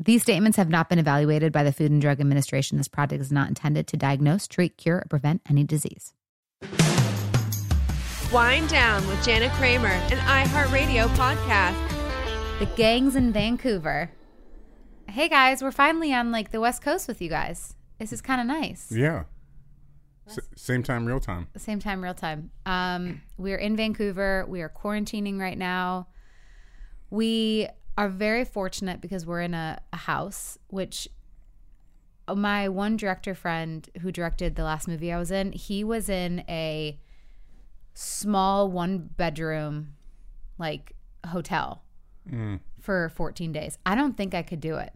These statements have not been evaluated by the Food and Drug Administration. This product is not intended to diagnose, treat, cure, or prevent any disease. Wind Down with Jana Kramer, an iHeartRadio podcast. The gang's in Vancouver. Hey guys, we're finally on like the West Coast with you guys. This is kind of nice. Yeah. S- same time, real time. Same time, real time. Um, we're in Vancouver. We are quarantining right now. We are very fortunate because we're in a, a house, which my one director friend who directed the last movie I was in, he was in a small one bedroom like hotel Mm. for 14 days. I don't think I could do it.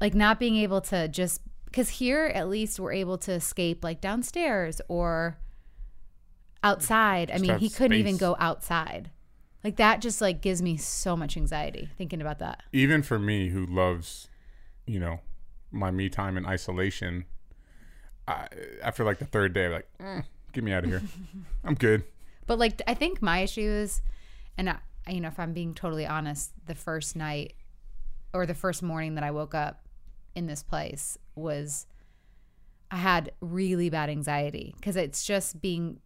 Like not being able to just because here at least we're able to escape like downstairs or outside. I mean, he couldn't even go outside. Like that just like gives me so much anxiety thinking about that. Even for me, who loves, you know, my me time in isolation, I, after like the third day, I'm like, mm, get me out of here. I'm good. But like I think my issue is and I, you know, if I'm being totally honest, the first night or the first morning that I woke up in this place was I had really bad anxiety because it's just being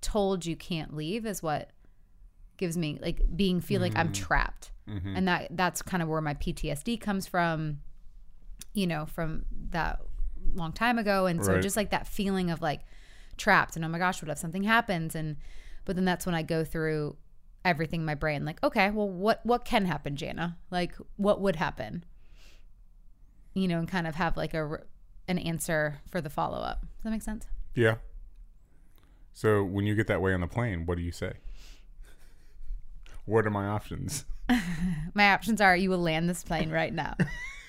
told you can't leave is what gives me like being feel like I'm mm-hmm. trapped. Mm-hmm. And that that's kind of where my PTSD comes from, you know, from that long time ago and so Right. just like that feeling of like trapped and oh my gosh, what if something happens and but then that's when I go through everything in my brain like okay, well what what can happen, Jana? Like what would happen? You know, and kind of have like a an answer for the follow up. Does that make sense? Yeah. So when you get that way on the plane, what do you say? What are my options? My options are you will land this plane right now.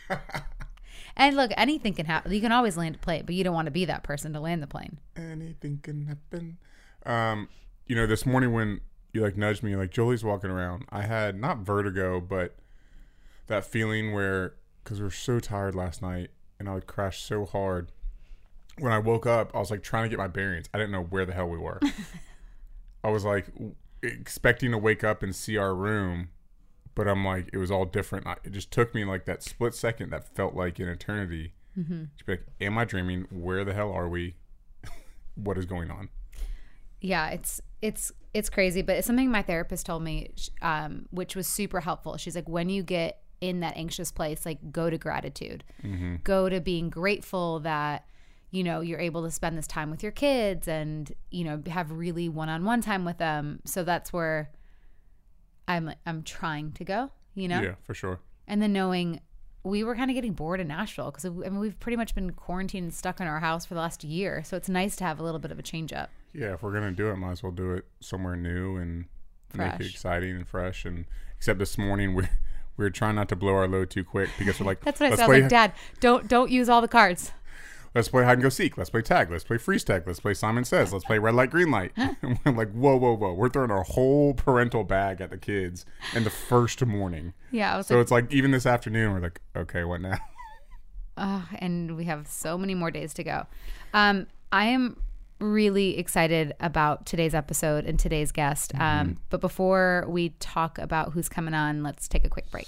and look, anything can happen. You can always land a plane, but you don't want to be that person to land the plane. Anything can happen. Um, you know, this morning when you like nudged me, like Jolie's walking around, I had not vertigo, but that feeling where because we were so tired last night and I would crash so hard. When I woke up, I was like trying to get my bearings. I didn't know where the hell we were. I was like expecting to wake up and see our room, but I'm like it was all different. I, it just took me like that split second that felt like an eternity. Mm-hmm. To be like, am I dreaming? Where the hell are we? what is going on? Yeah, it's it's it's crazy, but it's something my therapist told me, um, which was super helpful. She's like, when you get in that anxious place, like go to gratitude, go to being grateful that you know you're able to spend this time with your kids and you know have really one-on-one time with them. So that's where I'm I'm trying to go. You know, Yeah, for sure. And then knowing we were kind of getting bored in Nashville because I mean we've pretty much been quarantined and stuck in our house for the last year. So it's nice to have a little bit of a change up. Yeah, if we're gonna do it, might as well do it somewhere new and make it exciting and fresh. And except this morning we we were trying not to blow our load too quick because we're like, That's what I said. I was like, Dad, don't don't use all the cards. Let's play hide and go seek, let's play tag, let's play freeze tag, let's play Simon Says, let's play red light, green light. and we're like, whoa, whoa, whoa, we're throwing our whole parental bag at the kids in the first morning. Yeah, I was So like, it's like even this afternoon, we're like, okay, what now? Ugh, and we have so many more days to go. Um, I am really excited about today's episode and today's guest. Um, but before we talk about who's coming on, let's take a quick break.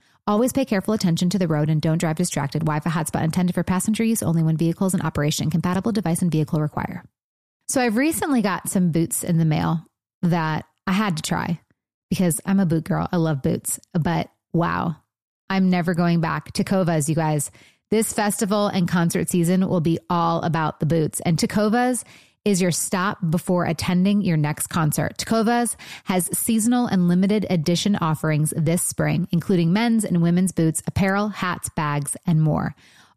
Always pay careful attention to the road and don't drive distracted. Wi-Fi hotspot intended for passenger use only when vehicles in operation. Compatible device and vehicle require. So I've recently got some boots in the mail that I had to try because I'm a boot girl. I love boots. But wow, I'm never going back. Tecovas, you guys. This festival and concert season will be all about the boots. And Tecovas is your stop before attending your next concert. Tecovas has seasonal and limited edition offerings this spring, including men's and women's boots, apparel, hats, bags, and more.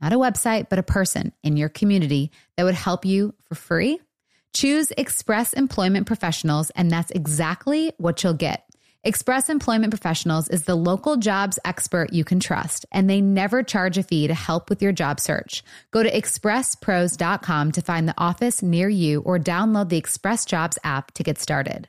Not a website, but a person in your community that would help you for free? Choose Express Employment Professionals, and that's exactly what you'll get. Express Employment Professionals is the local jobs expert you can trust, and they never charge a fee to help with your job search. Go to expresspros.com to find the office near you or download the Express Jobs app to get started.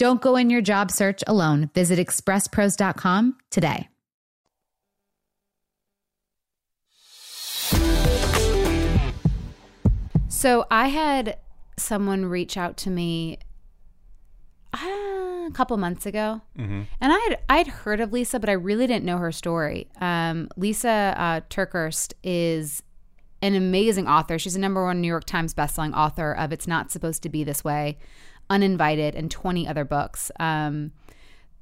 Don't go in your job search alone. Visit expresspros.com today. So I had someone reach out to me uh, a couple months ago, and I had I'd heard of Lisa, but I really didn't know her story. Um, Lisa uh, TerKeurst is an amazing author. She's a number one New York Times bestselling author of It's Not Supposed to Be This Way, Uninvited, and 20 other books. Um,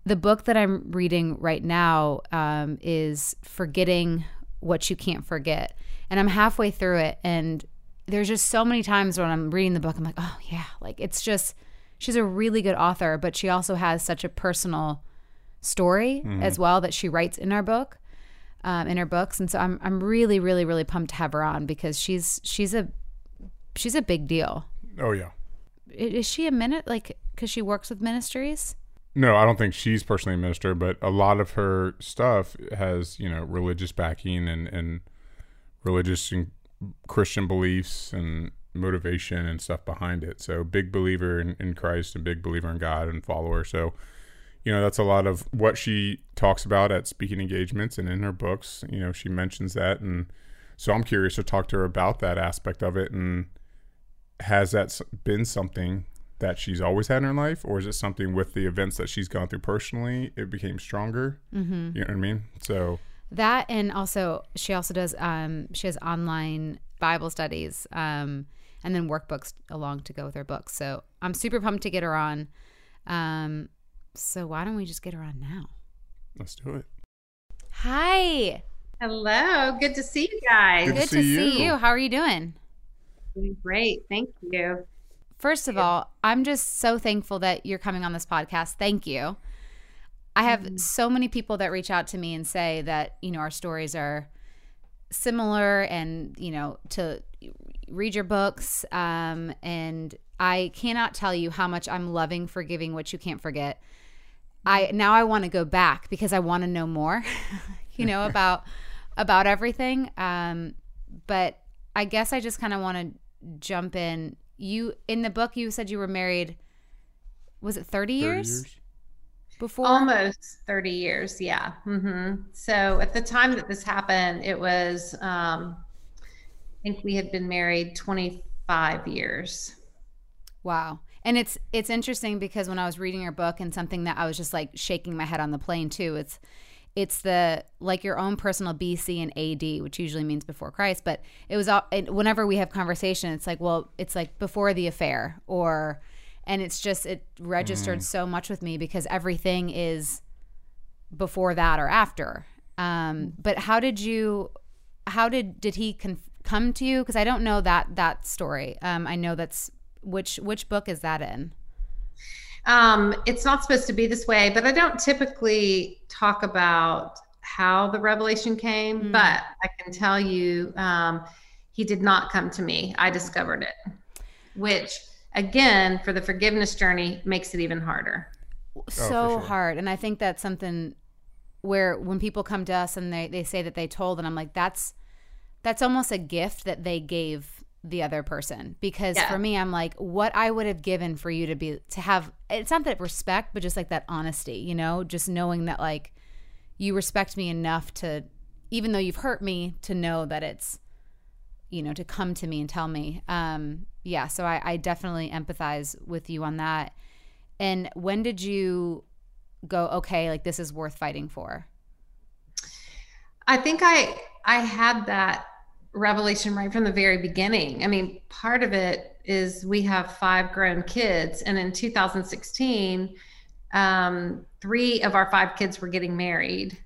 the book that I'm reading right now um, is Forgiving What You Can't Forget. And I'm halfway through it. And there's just so many times when I'm reading the book, I'm like, oh, yeah. Like, it's just, she's a really good author, but she also has such a personal story as well that she writes in our book. Um, in her books, and so I'm I'm really really really pumped to have her on because she's she's a she's a big deal. Oh yeah. Is she a minute like because she works with ministries? No, I don't think she's personally a minister, but a lot of her stuff has, you know, religious backing and, and religious and Christian beliefs and motivation and stuff behind it. So big believer in, in Christ and big believer in God and follower. So, you know, that's a lot of what she talks about at speaking engagements and in her books. You know, she mentions that. And so I'm curious to talk to her about that aspect of it. And has that s- been something that she's always had in her life, or is it something with the events that she's gone through personally, it became stronger? Mm-hmm. You know what I mean? So, That and also she also does um she has online Bible studies um and then workbooks along to go with her books. So I'm super pumped to get her on. Um so why don't we just get her on now? let's do it. Hi. Hello, good to see you guys. Good to Good to see see you. you. How are you doing? Doing Great, thank you. First of all, I'm just so thankful that you're coming on this podcast. Thank you. I have so many people that reach out to me and say that, you know, our stories are similar and, you know, to read your books. Um, and I cannot tell you how much I'm loving forgiving what you can't forget. I now I want to go back because I want to know more, you know, about about everything. Um, but I guess I just kind of want to jump in. You in the book you said you were married was it 30 30 years, before? Almost 30 years, yeah. hmm So at the time that this happened, it was, um, I think we had been married 25 years. Wow. And it's it's interesting because when I was reading your book and something that I was just like shaking my head on the plane too, it's it's the like your own personal BC and AD, which usually means before Christ, but it was all and whenever we have conversation, it's like, well, it's like before the affair or and it's just it registered so much with me because everything is before that or after. Um, but how did you how did did he con- come to you because I don't know that that story. Um, I know that's which which book is that in? Um, it's not supposed to be this way, but I don't typically talk about how the revelation came, Mm. but I can tell you um, he did not come to me. I discovered it, which again, for the forgiveness journey, makes it even harder. so sure. hard and i think that's something where when people come to us and they, they say that they told and i'm like that's that's almost a gift that they gave the other person. Because Yeah. for me i'm like what i would have given for you to be to have it's not that respect but just like that honesty you know just knowing that like you respect me enough to even though you've hurt me to know that it's you know to come to me and tell me. Um yeah so i, I definitely empathize with you on that. And when did you go okay like this is worth fighting for? I think I I had that revelation right from the very beginning. I mean, part of it is we have five grown kids, and in 2016, um, three of our five kids were getting married,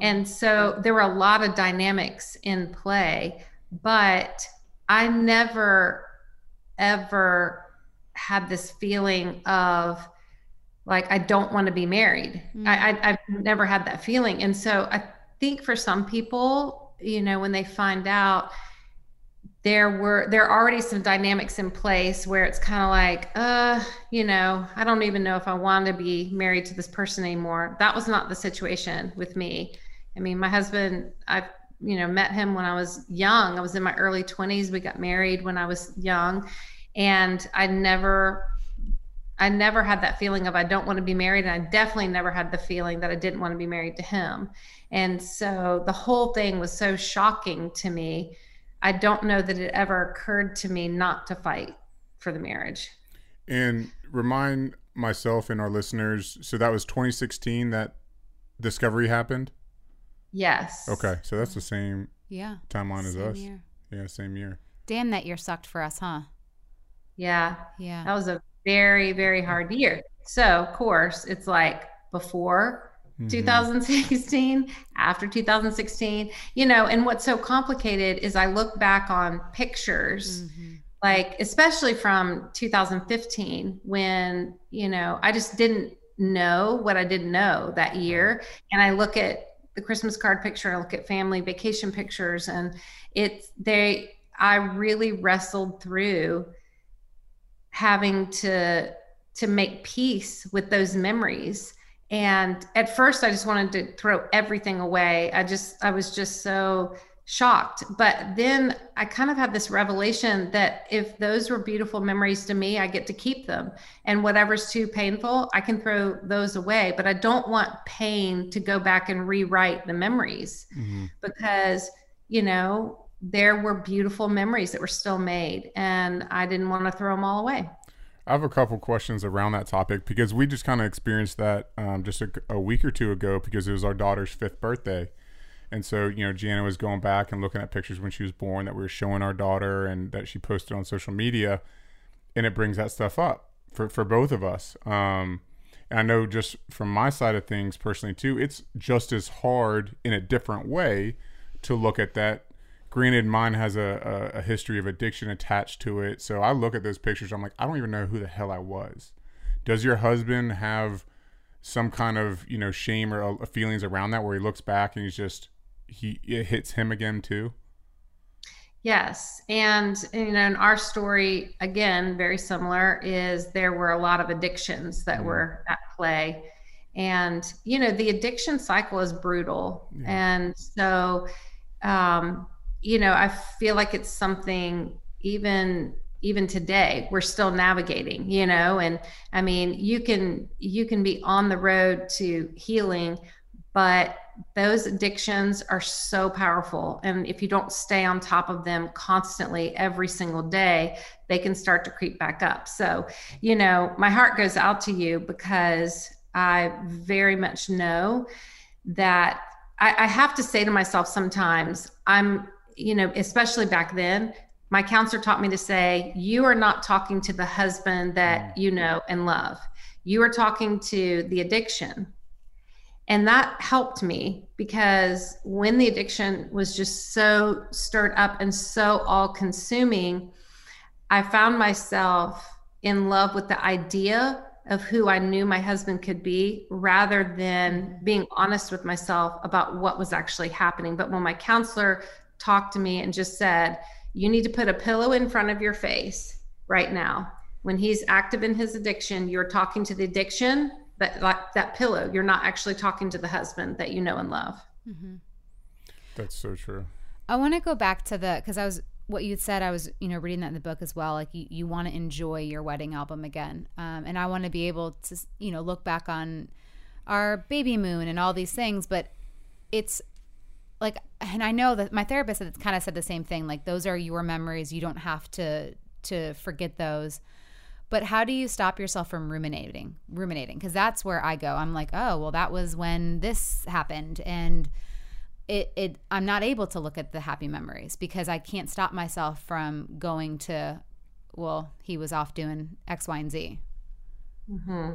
and so there were a lot of dynamics in play. But I never ever had this feeling of like I don't want to be married. I, I I've never had that feeling, and so I think for some people, you know, when they find out there were there are already some dynamics in place where it's kind of like, uh, you know, I don't even know if I want to be married to this person anymore. That was not the situation with me. I mean, my husband, I've you know met him when I was young. I was in my early 20s. We got married when I was young, and I never I never had that feeling of I don't want to be married. And I definitely never had the feeling that I didn't want to be married to him. And so the whole thing was so shocking to me. I don't know that it ever occurred to me not to fight for the marriage. And remind myself and our listeners so that was 2016 that discovery happened. Yes. Okay. So that's the same yeah timeline as us. year. Yeah, same year. Damn, that year sucked for us, huh? Yeah. Yeah. That was a very, very hard year. So, of course, it's like before Mhm. 2016, after 2016, you know, and what's so complicated is I look back on pictures, Mhm. like especially from 2015, when, you know, I just didn't know what I didn't know that year. And I look at the Christmas card picture, I look at family vacation pictures, and it's they, I really wrestled through having to to make peace with those memories and at first i just wanted to throw everything away. I just i was just so shocked. But then i kind of had this revelation that if those were beautiful memories to me i get to keep them. And whatever's too painful i can throw those away. But i don't want pain to go back and rewrite the memories Mhm. because you know there were beautiful memories that were still made and i didn't want to throw them all away I have a couple questions around that topic because we just kind of experienced that um, just a, a week or two ago because it was our daughter's fifth birthday. And so, you know, Jana was going back and looking at pictures when she was born that we were showing our daughter and that she posted on social media. And it brings that stuff up for, for both of us. Um, and I know just from my side of things personally, too, it's just as hard in a different way to look at that. Granted, mine has a, a, a history of addiction attached to it. So I look at those pictures, I'm like, I don't even know who the hell I was. Does your husband have some kind of, you know, shame or uh, feelings around that where he looks back and he's just, he, it hits him again too? Yes. And, you know, in our story, again, very similar, is there were a lot of addictions that Mhm. were at play. And, you know, the addiction cycle is brutal. Yeah. And so, um, you know, I feel like it's something even even today we're still navigating you know and i mean you can you can be on the road to healing but those addictions are so powerful. And if you don't stay on top of them constantly every single day they can start to creep back up. So you know my heart goes out to you because i very much know that I, I have to say to myself sometimes i'm you know especially back then my counselor taught me to say you are not talking to the husband that mm. you know and love. You are talking to the addiction. And that helped me because when the addiction was just so stirred up and so all consuming, I found myself in love with the idea of who I knew my husband could be rather than mm. being honest with myself about what was actually happening. But when my counselor talked to me and just said, You need to put a pillow in front of your face right now. When he's active in his addiction, you're talking to the addiction that like that pillow you're not actually talking to the husband that you know and love Mm-hmm. That's so true. I want to go back to the because I was what you said. I was you know reading that in the book as well. Like you, you want to enjoy your wedding album again, um, and I want to be able to you know look back on our baby moon and all these things. But it's like, and I know that my therapist had kind of said the same thing. Like those are your memories. You don't have to to forget those. But how do you stop yourself from ruminating? Ruminating because that's where I go. I'm like, oh well, that was when this happened, and it, it I'm not able to look at the happy memories because I can't stop myself from going to well he was off doing X Y and Z. hmm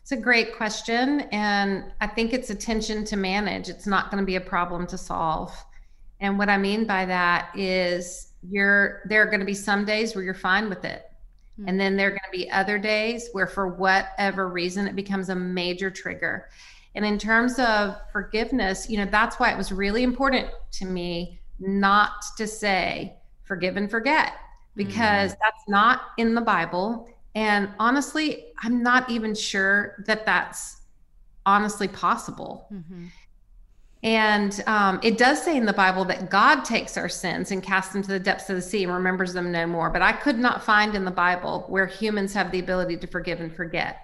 It's a great question. And I think it's attention to manage. It's not going to be a problem to solve. And what I mean by that is you're there are going to be some days where you're fine with it. Hmm. And then there are going to be other days where for whatever reason it becomes a major trigger. And in terms of forgiveness, you know, that's why it was really important to me not to say forgive and forget because that's not in the Bible. And honestly, I'm not even sure that that's honestly possible. Mm-hmm. And um, it does say in the Bible that God takes our sins and casts them to the depths of the sea and remembers them no more. But I could not find in the Bible where humans have the ability to forgive and forget.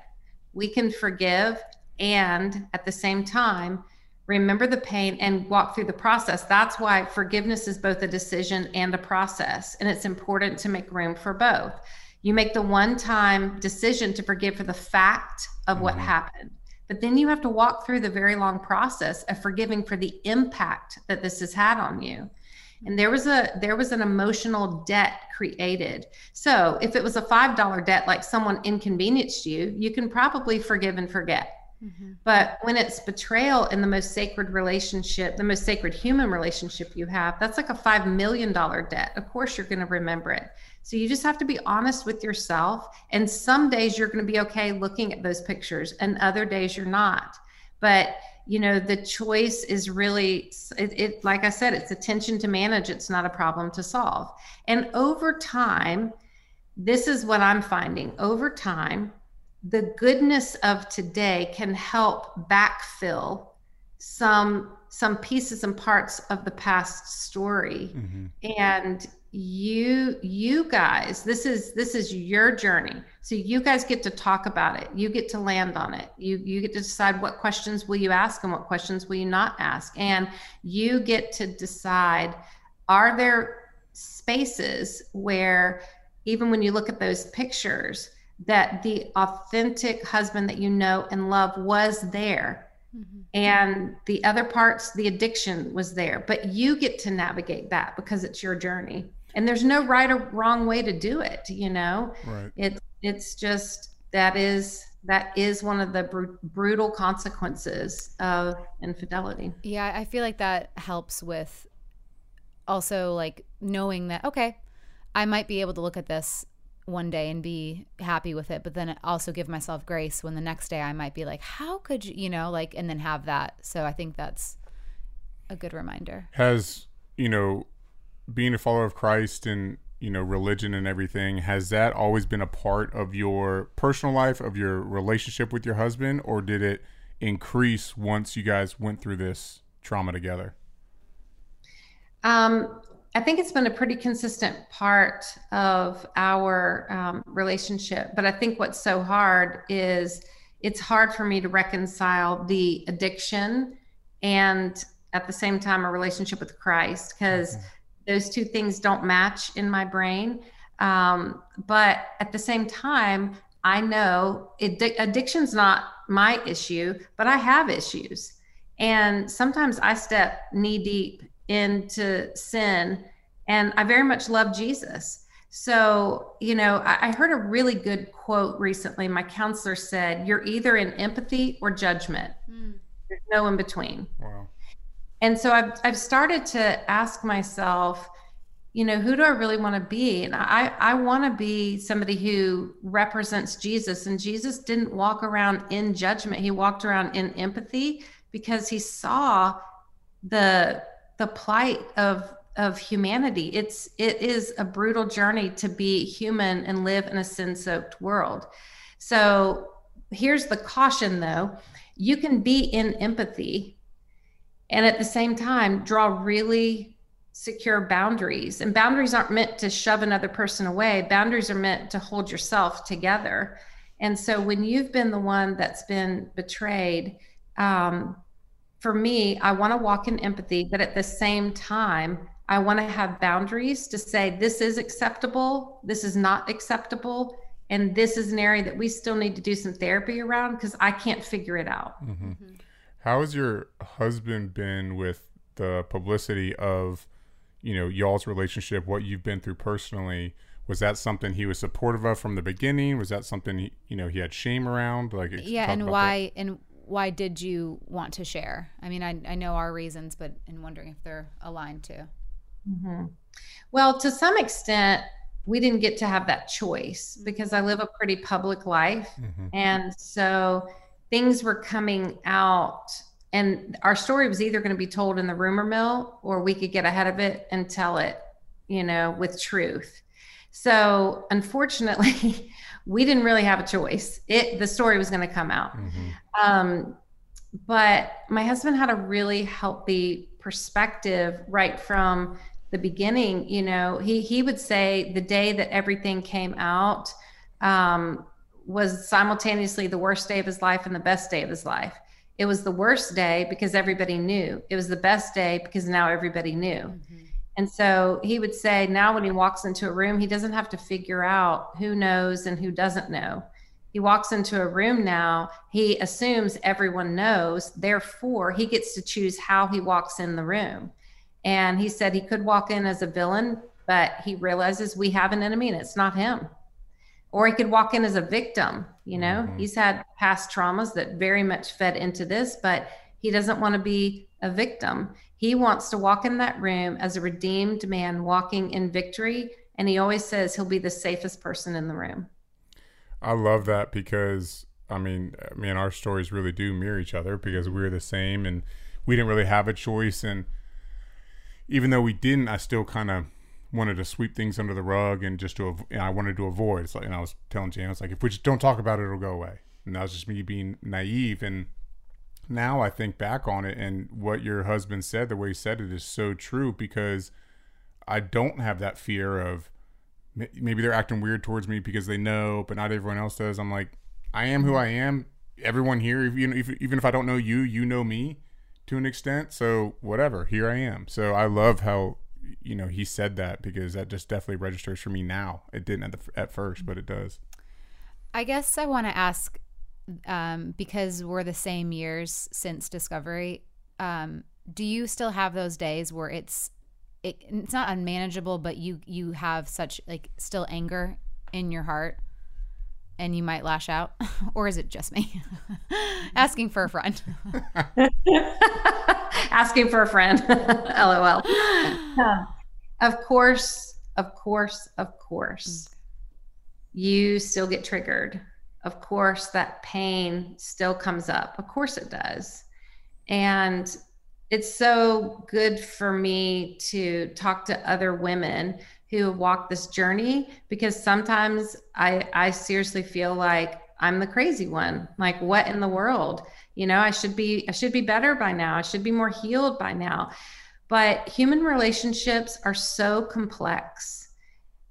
We can forgive and at the same time remember the pain and walk through the process. That's why forgiveness is both a decision and a process. And it's important to make room for both. You make the one time decision to forgive for the fact of what Mhm. happened. But then you have to walk through the very long process of forgiving for the impact that this has had on you. and there was a there was an emotional debt created so if it was a five dollar debt like someone inconvenienced you you can probably forgive and forget mm-hmm. but when it's betrayal in the most sacred relationship the most sacred human relationship you have that's like a five million dollar debt. Of course you're going to remember it. So you just have to be honest with yourself and some days you're going to be okay looking at those pictures and other days you're not. But you know the choice is really it, it, like i said it's attention to manage it's not a problem to solve. And over time this is what i'm finding over time the goodness of today can help backfill some some pieces and parts of the past story. Mm-hmm. and you you guys this is this is your journey. So you guys get to talk about it. You get to land on it. You you get to decide what questions will you ask and what questions will you not ask. And you get to decide are there spaces where even when you look at those pictures that the authentic husband that you know and love was there. Mm-hmm. And the other parts, the addiction was there, but you get to navigate that because it's your journey. And there's no right or wrong way to do it you know? Right. It it's just that is that is one of the br- brutal consequences of infidelity. Yeah i feel like that helps with also like knowing that okay i might be able to look at this one day and be happy with it but then also give myself grace when the next day i might be like how could you you know like and then have that. So i think that's a good reminder. Has you know being a follower of Christ and you know religion and everything has that always been a part of your personal life of your relationship with your husband or did it increase once you guys went through this trauma together? Um, i think it's been a pretty consistent part of our um, relationship but i think what's so hard is it's hard for me to reconcile the addiction and at the same time a relationship with christ because mm-hmm those two things don't match in my brain. Um, but at the same time, I know addic- addiction's not my issue, but I have issues. And sometimes I step knee deep into sin, and I very much love Jesus. So, you know, I, I heard a really good quote recently. My counselor said, You're either in empathy or judgment, mm. there's no in between. Wow and so I've, I've started to ask myself you know who do i really want to be and i i want to be somebody who represents jesus and jesus didn't walk around in judgment he walked around in empathy because he saw the the plight of of humanity. It's it is a brutal journey to be human and live in a sin soaked world. So here's the caution though. You can be in empathy and at the same time draw really secure boundaries. And boundaries aren't meant to shove another person away. Boundaries are meant to hold yourself together. And so when you've been the one that's been betrayed um, for me i want to walk in empathy but at the same time i want to have boundaries to say this is acceptable this is not acceptable and this is an area that we still need to do some therapy around because i can't figure it out mm-hmm. Mm-hmm. How has your husband been with the publicity of, you know, y'all's relationship, what you've been through personally? Was that something he was supportive of from the beginning? Was that something he, you know he had shame around? Like yeah, and why that? and why did you want to share? I mean, I I know our reasons, but in wondering if they're aligned too. Mm-hmm. Well, to some extent, we didn't get to have that choice because I live a pretty public life, mm-hmm. and so things were coming out and our story was either going to be told in the rumor mill or we could get ahead of it and tell it you know with truth so unfortunately we didn't really have a choice it the story was going to come out mm-hmm. um, but my husband had a really healthy perspective right from the beginning you know he he would say the day that everything came out um, was simultaneously the worst day of his life and the best day of his life. It was the worst day because everybody knew. It was the best day because now everybody knew. Mm-hmm. And so he would say now when he walks into a room, he doesn't have to figure out who knows and who doesn't know. He walks into a room now, he assumes everyone knows. Therefore, he gets to choose how he walks in the room. And he said he could walk in as a villain, but he realizes we have an enemy and it's not him. Or he could walk in as a victim. You know, mm-hmm. he's had past traumas that very much fed into this, but he doesn't want to be a victim. He wants to walk in that room as a redeemed man walking in victory. And he always says he'll be the safest person in the room. I love that because I mean, I mean, our stories really do mirror each other because we're the same and we didn't really have a choice. And even though we didn't, I still kind of wanted to sweep things under the rug and just to, and I wanted to avoid. It's like, and I was telling Jan, it's like, if we just don't talk about it, it'll go away. And that was just me being naive. And now I think back on it and what your husband said, the way he said it is so true because I don't have that fear of maybe they're acting weird towards me because they know, but not everyone else does. I'm like, I am who mm-hmm. I am. Everyone here, even if, even if I don't know you, you know me to an extent. So whatever, here I am. So I love how you know he said that because that just definitely registers for me now. It didn't at the, at first, but it does. I guess I want to ask um, because we're the same years since discovery. Um, do you still have those days where it's it, it's not unmanageable, but you you have such like still anger in your heart? and you might lash out? Or is it just me? Asking for a friend. Asking for a friend. Lol. Of course of course of course you still get triggered of course that pain still comes up of course it does and it's so good for me to talk to other women who have walked this journey because sometimes I I seriously feel like I'm the crazy one. Like what in the world? You know, I should be I should be better by now. I should be more healed by now. But human relationships are so complex.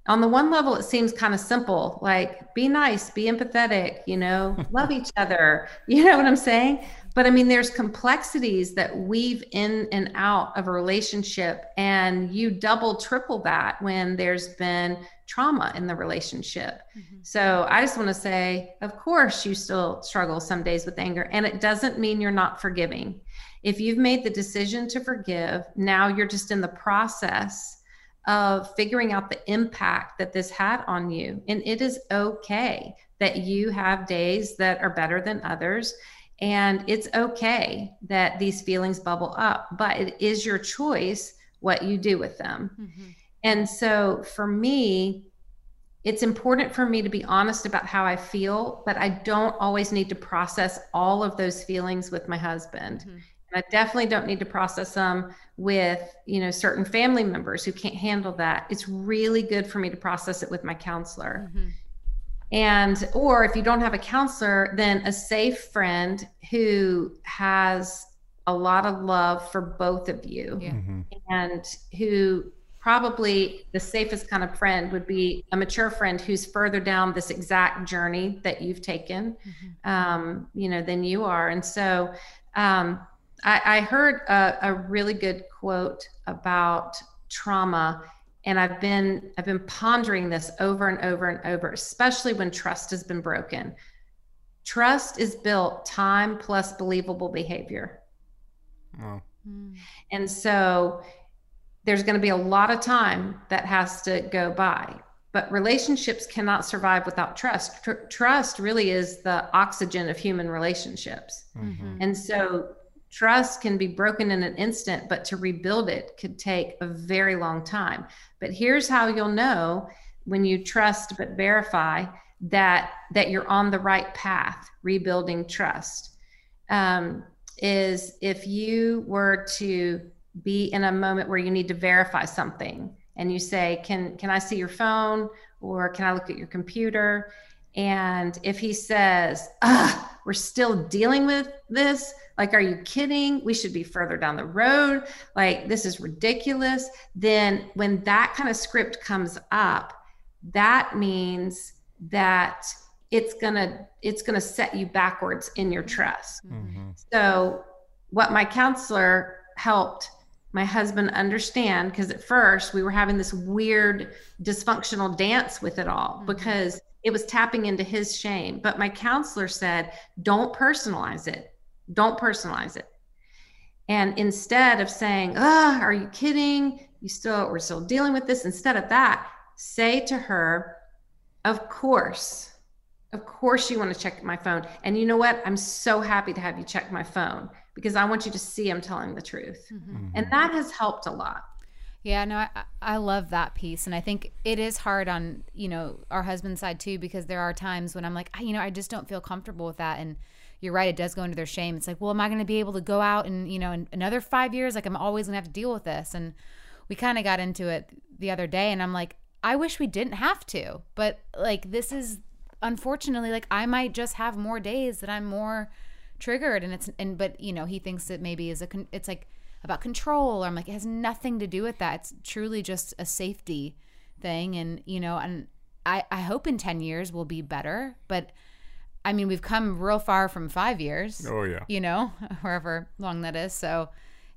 On the one level it seems kind of simple, like be nice, be empathetic, you know, love each other. You know what I'm saying? but i mean there's complexities that weave in and out of a relationship and you double triple that when there's been trauma in the relationship mm-hmm. so i just want to say of course you still struggle some days with anger and it doesn't mean you're not forgiving if you've made the decision to forgive now you're just in the process of figuring out the impact that this had on you and it is okay that you have days that are better than others and it's okay that these feelings bubble up, but it is your choice what you do with them. Mm-hmm. And so for me, it's important for me to be honest about how I feel, but I don't always need to process all of those feelings with my husband. Mm-hmm. And I definitely don't need to process them with, you know, certain family members who can't handle that. It's really good for me to process it with my counselor. Mm-hmm and or if you don't have a counselor then a safe friend who has a lot of love for both of you yeah. mm-hmm. and who probably the safest kind of friend would be a mature friend who's further down this exact journey that you've taken mm-hmm. um, you know than you are and so um, I, I, heard a, a really good quote about trauma and i've been i've been pondering this over and over and over especially when trust has been broken trust is built time plus believable behavior wow. Hmm. and so there's going to be a lot of time that has to go by but relationships cannot survive without trust Tr- trust really is the oxygen of human relationships mm-hmm. and so trust can be broken in an instant but to rebuild it could take a very long time. But here's how you'll know when you trust but verify that that you're on the right path rebuilding trust um, is if you were to be in a moment where you need to verify something and you say can can i see your phone or can i look at your computer and if he says ah we're still dealing with this like, are you kidding? We should be further down the road. Like, this is ridiculous. Then, when that kind of script comes up, that means that it's gonna it's gonna set you backwards in your trust. Mm-hmm. So, what my counselor helped my husband understand because at first we were having this weird dysfunctional dance with it all mm-hmm. because it was tapping into his shame. But my counselor said, don't personalize it. Don't personalize it. And instead of saying, "Ah, oh, are you kidding? You still we're still dealing with this." Instead of that, say to her, "Of course, of course you want to check my phone. And you know what? I'm so happy to have you check my phone because I want you to see I'm telling the truth." Mm-hmm. And that has helped a lot. Yeah, no, I, I love that piece. And I think it is hard on, you know, our husband's side too, because there are times when I'm like, you know, I just don't feel comfortable with that. And you're right, it does go into their shame. It's like, well, am I going to be able to go out and, you know, in another five years, like I'm always going to have to deal with this. And we kind of got into it the other day. And I'm like, I wish we didn't have to. But like, this is unfortunately, like, I might just have more days that I'm more triggered. And it's, and, but, you know, he thinks it maybe is a, it's like, about control. Or I'm like, it has nothing to do with that. It's truly just a safety thing. And, you know, and I, I hope in 10 years we'll be better. But I mean, we've come real far from five years. Oh, yeah. You know, however long that is. So,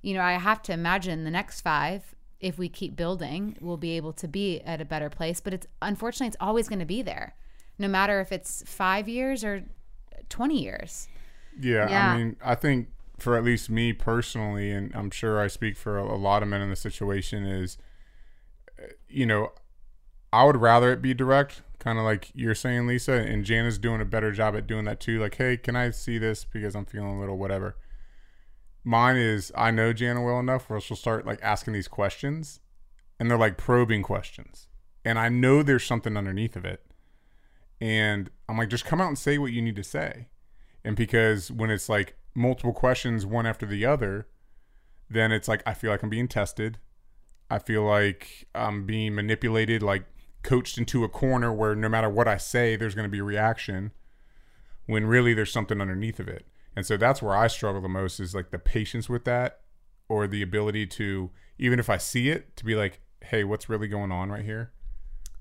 you know, I have to imagine the next five, if we keep building, we'll be able to be at a better place. But it's unfortunately, it's always going to be there, no matter if it's five years or 20 years. Yeah, yeah. I mean, I think for at least me personally, and I'm sure I speak for a, a lot of men in the situation, is uh, you know, I would rather it be direct, kind of like you're saying, Lysa, and Jana's doing a better job at doing that too. Like, hey, can I see this because I'm feeling a little whatever. Mine is I know Jana well enough where she'll start like asking these questions, and they're like probing questions, and I know there's something underneath of it, and I'm like, just come out and say what you need to say, and because when it's like multiple questions one after the other, then it's like I feel like I'm being tested. I feel like I'm being manipulated, like coached into a corner where no matter what I say, there's going to be a reaction when really there's something underneath of it. And so that's where I struggle the most is like the patience with that or the ability to, even if I see it, to be like, hey, what's really going on right here?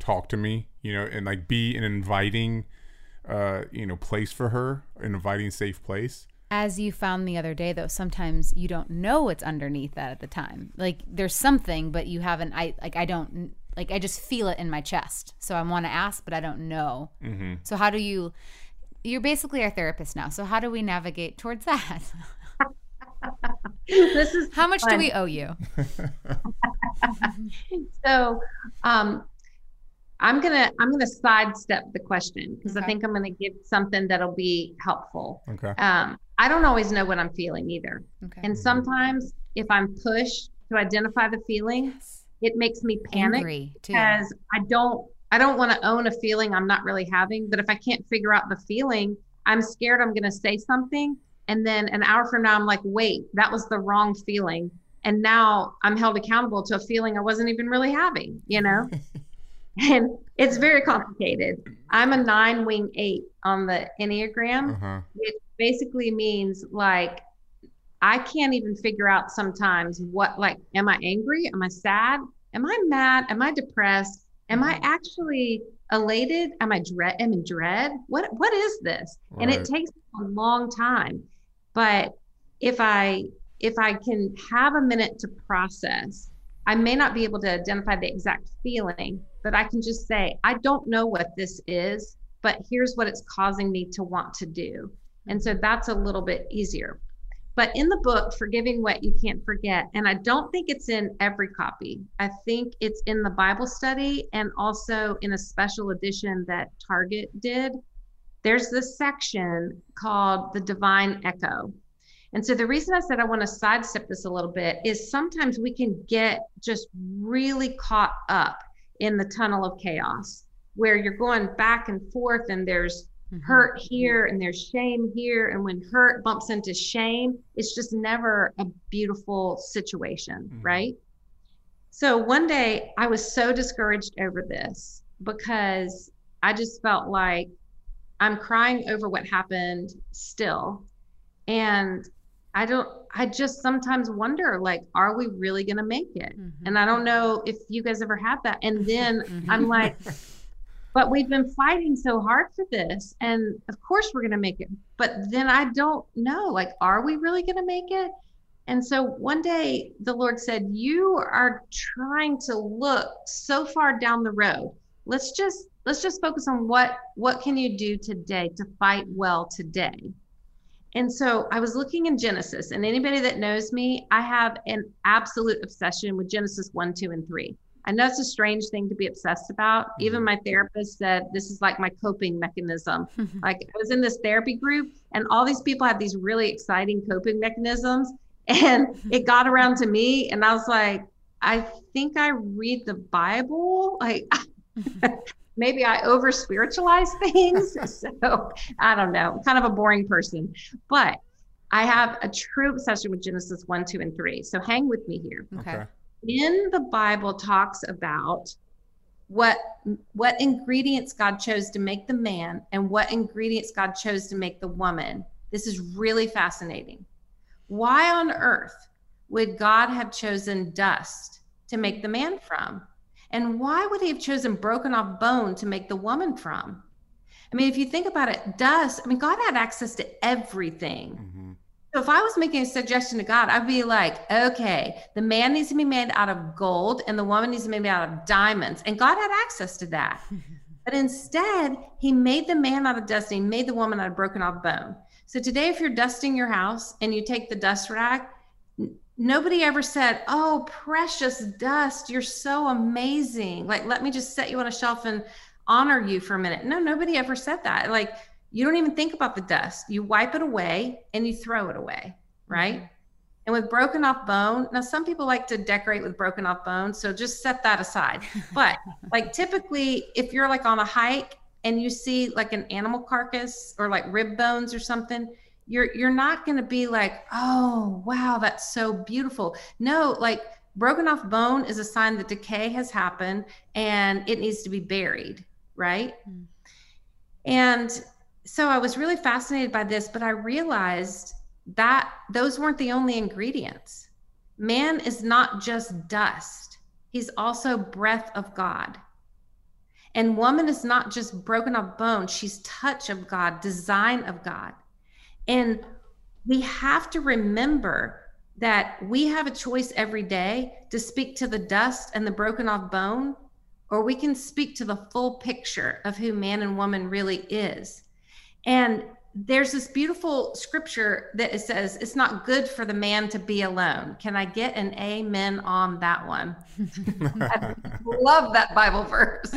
Talk to me, you know, and like be an inviting, uh, you know, place for her, an inviting, safe place as you found the other day though sometimes you don't know what's underneath that at the time. Like there's something but you haven't i like i don't like i just feel it in my chest. So i want to ask but i don't know. Mm-hmm. so how do you you're basically our therapist now. So how do we navigate towards that? This is how much fun. do we owe you? So um I'm gonna I'm gonna sidestep the question because okay. I think I'm gonna give something that'll be helpful. Okay. Um, I don't always know what I'm feeling either, okay. and sometimes if I'm pushed to identify the feeling, yes. it makes me panic because I don't I don't want to own a feeling I'm not really having. But if I can't figure out the feeling, I'm scared I'm gonna say something, and then an hour from now I'm like, wait, that was the wrong feeling, and now I'm held accountable to a feeling I wasn't even really having. You know. and it's very complicated. I'm a nine wing eight on the Enneagram, uh-huh. which basically means like I can't even figure out sometimes what, like, am I angry? Am I sad? Am I mad? Am I depressed? Am I actually elated? Am I dread? Am in dread? What What is this? Right. And it takes a long time, but if I if I can have a minute to process, I may not be able to identify the exact feeling, but I can just say, I don't know what this is, but here's what it's causing me to want to do. And so that's a little bit easier. But in the book, Forgiving What You Can't Forget, and I don't think it's in every copy, I think it's in the Bible study and also in a special edition that Target did. There's this section called The Divine Echo. And so the reason I said I want to sidestep this a little bit is sometimes we can get just really caught up in the tunnel of chaos where you're going back and forth and there's mm-hmm. hurt here and there's shame here and when hurt bumps into shame it's just never a beautiful situation mm-hmm. right so one day i was so discouraged over this because i just felt like i'm crying over what happened still and I don't, I just sometimes wonder, like, are we really going to make it? Mm-hmm. And I don't know if you guys ever had that. And then mm-hmm. I'm like, but we've been fighting so hard for this. And of course we're going to make it. But then I don't know, like, are we really going to make it? And so one day the Lord said, You are trying to look so far down the road. Let's just let's just focus on what what can you do today to fight well today And so I was looking in Genesis, and anybody that knows me, I have an absolute obsession with Genesis 1, 2, and 3. I know it's a strange thing to be obsessed about. Even mm-hmm. my therapist said this is like my coping mechanism. like I was in this therapy group, and all these people have these really exciting coping mechanisms. And it got around to me, and I was like, I think I read the Bible. Like, maybe I over spiritualize things. so I don't know, I'm kind of a boring person, but I have a true obsession with Genesis 1, 2, and 3. So hang with me here. Okay. In the Bible talks about what what ingredients God chose to make the man and what ingredients God chose to make the woman. This is really fascinating. Why on earth would God have chosen dust to make the man from? And why would he have chosen broken off bone to make the woman from? I mean, if you think about it, dust, I mean, God had access to everything. Mm-hmm. So if I was making a suggestion to God, I'd be like, okay, the man needs to be made out of gold and the woman needs to be made out of diamonds. And God had access to that. but instead, he made the man out of dust and he made the woman out of broken off bone. So today, if you're dusting your house and you take the dust rag, nobody ever said, Oh, precious dust, you're so amazing. Like, let me just set you on a shelf and honor you for a minute. No, nobody ever said that. Like, you don't even think about the dust. You wipe it away and you throw it away, right? Mm-hmm. And with broken off bone, now some people like to decorate with broken off bone, so just set that aside. But like typically, if you're like on a hike and you see like an animal carcass or like rib bones or something, you're you're not going to be like oh wow that's so beautiful. No like broken off bone is a sign that decay has happened and it needs to be buried right? Mm. and so i was really fascinated by this but i realized that those weren't the only ingredients. Man is not just dust. He's also breath of god. And woman is not just broken off bone. She's touch of god design of god and we have to remember that we have a choice every day to speak to the dust and the broken off bone, or we can speak to the full picture of who man and woman really is. And there's this beautiful scripture that it says it's not good for the man to be alone. Can I get an amen on that one? I love that Bible verse.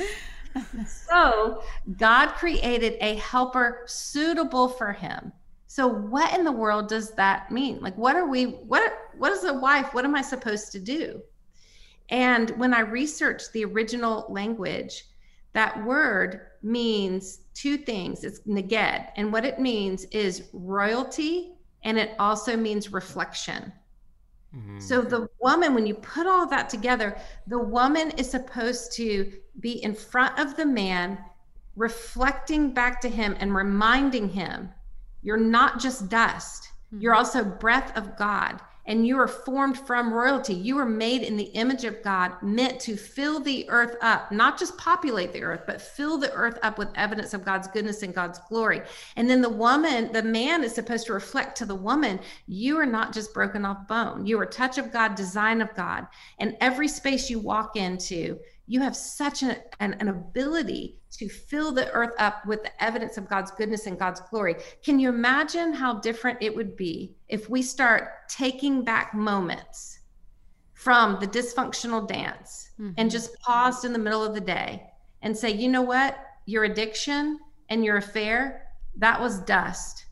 so, God created a helper suitable for him. So what in the world does that mean? Like what are we what what is a wife? What am I supposed to do? And when I researched the original language, that word means two things. It's neged, and what it means is royalty, and it also means reflection. Mm-hmm. So the woman, when you put all that together, the woman is supposed to be in front of the man, reflecting back to him and reminding him you're not just dust, mm-hmm. you're also breath of God. And you are formed from royalty. You are made in the image of God, meant to fill the earth up, not just populate the earth, but fill the earth up with evidence of God's goodness and God's glory. And then the woman, the man is supposed to reflect to the woman, you are not just broken off bone. You are touch of God, design of God. And every space you walk into, you have such a, an, an ability to fill the earth up with the evidence of God's goodness and God's glory. Can you imagine how different it would be if we start taking back moments from the dysfunctional dance mm-hmm. and just paused in the middle of the day and say, you know what? Your addiction and your affair, that was dust.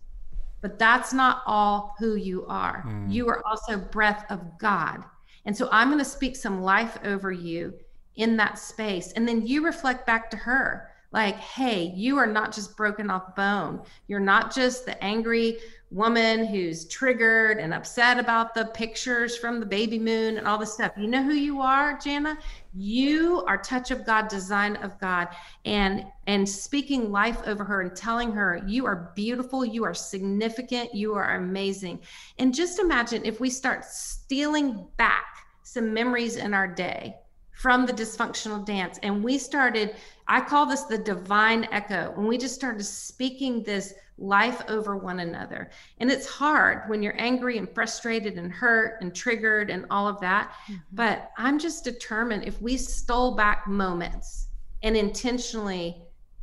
But that's not all who you are. Mm. You are also breath of God. And so I'm going to speak some life over you in that space. And then you reflect back to her like, hey, you are not just broken off bone. You're not just the angry woman who's triggered and upset about the pictures from the baby moon and all this stuff. You know who you are, Jana? You are touch of God, design of God, and and speaking life over her and telling her you are beautiful, you are significant, you are amazing. And just imagine if we start stealing back some memories in our day from the dysfunctional dance. And we started, I call this the divine echo, when we just started speaking this life over one another. And it's hard when you're angry and frustrated and hurt and triggered and all of that. Mm-hmm. But I'm just determined if we stole back moments and intentionally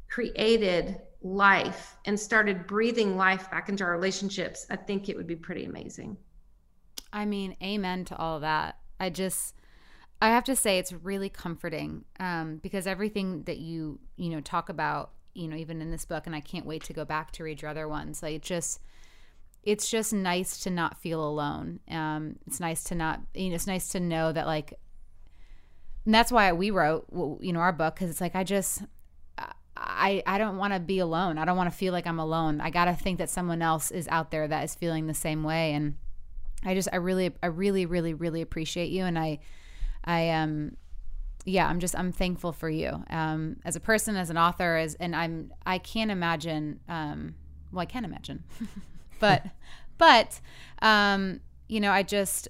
created life and started breathing life back into our relationships, I think it would be pretty amazing. I mean, amen to all that. I just, I have to say, it's really comforting um, because everything that you, you know, talk about, you know, even in this book, and I can't wait to go back to read your other ones. Like, just, it's just nice to not feel alone. Um, it's nice to not, you know, it's nice to know that, like, and that's why we wrote, you know, our book because it's like I just, I, I don't want to be alone. I don't want to feel like I'm alone. I got to think that someone else is out there that is feeling the same way. And I just, I really, I really, really, really appreciate you. And I, I, am, um, yeah, I'm just, I'm thankful for you um, as a person, as an author, as, and I'm, I can't imagine, um, well, I can imagine, but, but, um, you know, I just,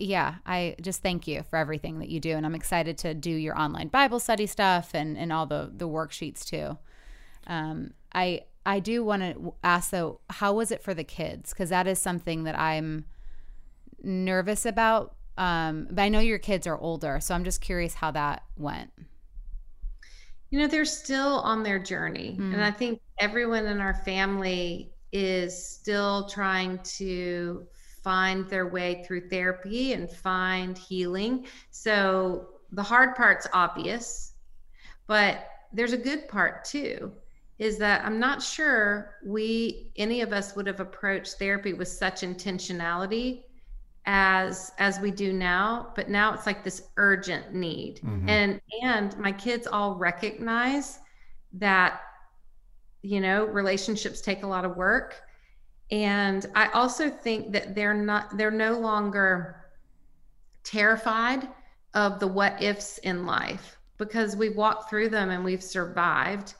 yeah, I just thank you for everything that you do, and I'm excited to do your online Bible study stuff and and all the the worksheets too. Um, I I do want to ask though, how was it for the kids? Because that is something that I'm nervous about. Um, but I know your kids are older, so I'm just curious how that went. You know, they're still on their journey, mm. and I think everyone in our family is still trying to find their way through therapy and find healing. So the hard part's obvious, but there's a good part too is that I'm not sure we any of us would have approached therapy with such intentionality as as we do now but now it's like this urgent need mm-hmm. and and my kids all recognize that you know relationships take a lot of work and I also think that they're not, they're no longer terrified of the what ifs in life because we've walked through them and we've survived.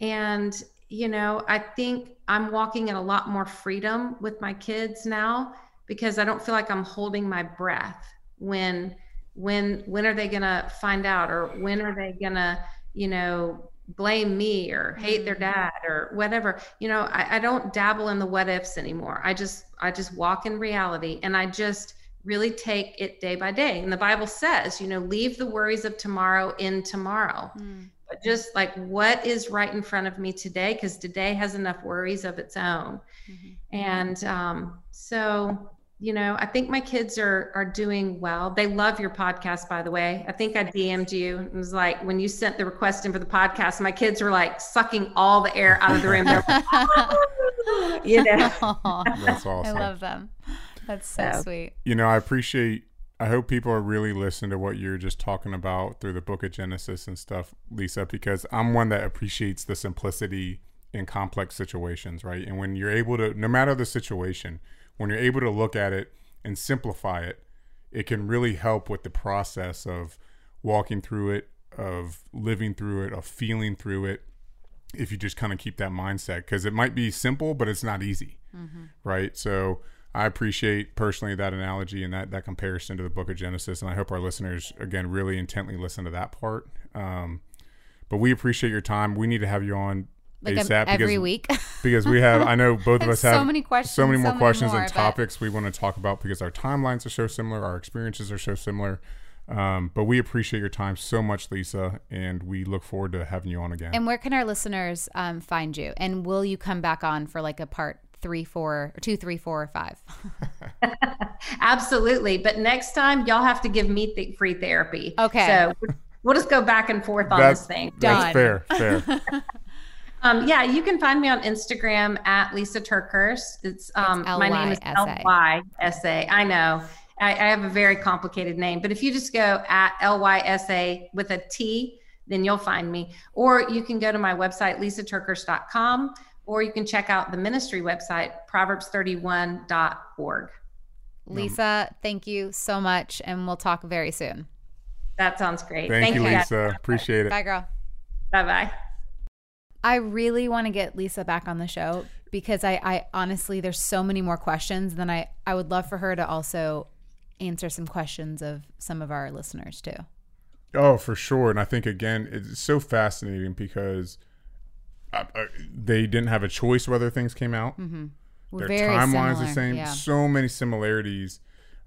And, you know, I think I'm walking in a lot more freedom with my kids now because I don't feel like I'm holding my breath. When when when are they going to find out or when are they going to you know blame me or hate their mm-hmm. dad or whatever? You know I, I, don't dabble in the what ifs anymore. I just i just walk in reality and i just really take it day by day. And the bible says you know leave the worries of tomorrow in tomorrow. Mm. but just like what is right in front of me today? Because today has enough worries of its own. Mm-hmm. and um, so you know, I think my kids are are doing well. They love your podcast, by the way. I think I DM'd you. It was like when you sent the request in for the podcast, my kids were like sucking all the air out of the room. Like, oh, you know, that's awesome. I love them. That's so, so sweet. You know, I appreciate. I hope people are really listening to what you're just talking about through the Book of Genesis and stuff, Lysa, because I'm one that appreciates the simplicity in complex situations, right? And when you're able to, no matter the situation when you're able to look at it and simplify it, it can really help with the process of walking through it, of living through it, of feeling through it. If you just kind of keep that mindset, because it might be simple, but it's not easy, mm-hmm. right? So I appreciate personally that analogy and that that comparison to the Book of Genesis, and I hope our listeners again really intently listen to that part. Um, but we appreciate your time. We need to have you on like ASAP every because, week. because we have I know both of us have so many questions so many more so questions more, and topics we want to talk about because our timelines are so similar our experiences are so similar. Um, but we appreciate your time so much Lysa and we look forward to having you on again. And where can our listeners um, find you? And will you come back on for like a part three four or two three four or five? Absolutely. But next time y'all have to give me th- free therapy. Okay. So we'll just go back and forth on that's, this thing. that's Done. fair fair Um, yeah, you can find me on Instagram at Lysa TerKeurst. It's um, my name is L Y S A. I know. I, I, have a very complicated name, but if you just go at L Y S A with a T, then you'll find me. Or you can go to my website, lysaterkeurst.com, or you can check out the ministry website, proverbs31.org. Lysa, thank you so much, and we'll talk very soon. That sounds great. Thank, thank you, Lysa. Appreciate it. Bye, girl. Bye bye. I really want to get Lysa back on the show because I, I honestly, there's so many more questions. than I, I would love for her to also answer some questions of some of our listeners too. Oh, for sure. And I think, again, it's so fascinating because uh, uh, they didn't have a choice whether things came out. Mm-hmm. Their timelines are the same. Yeah. So many similarities.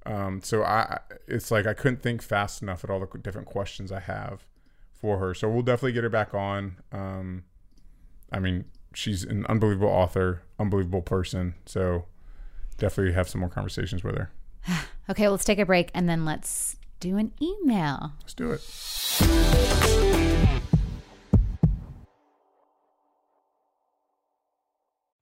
Um, so I, it's like I couldn't think fast enough at all the different questions I have for her. So we'll definitely get her back on. Um, I mean, she's an unbelievable author, unbelievable person. So definitely have some more conversations with her. Okay, let's take a break and then let's do an email. Let's do it.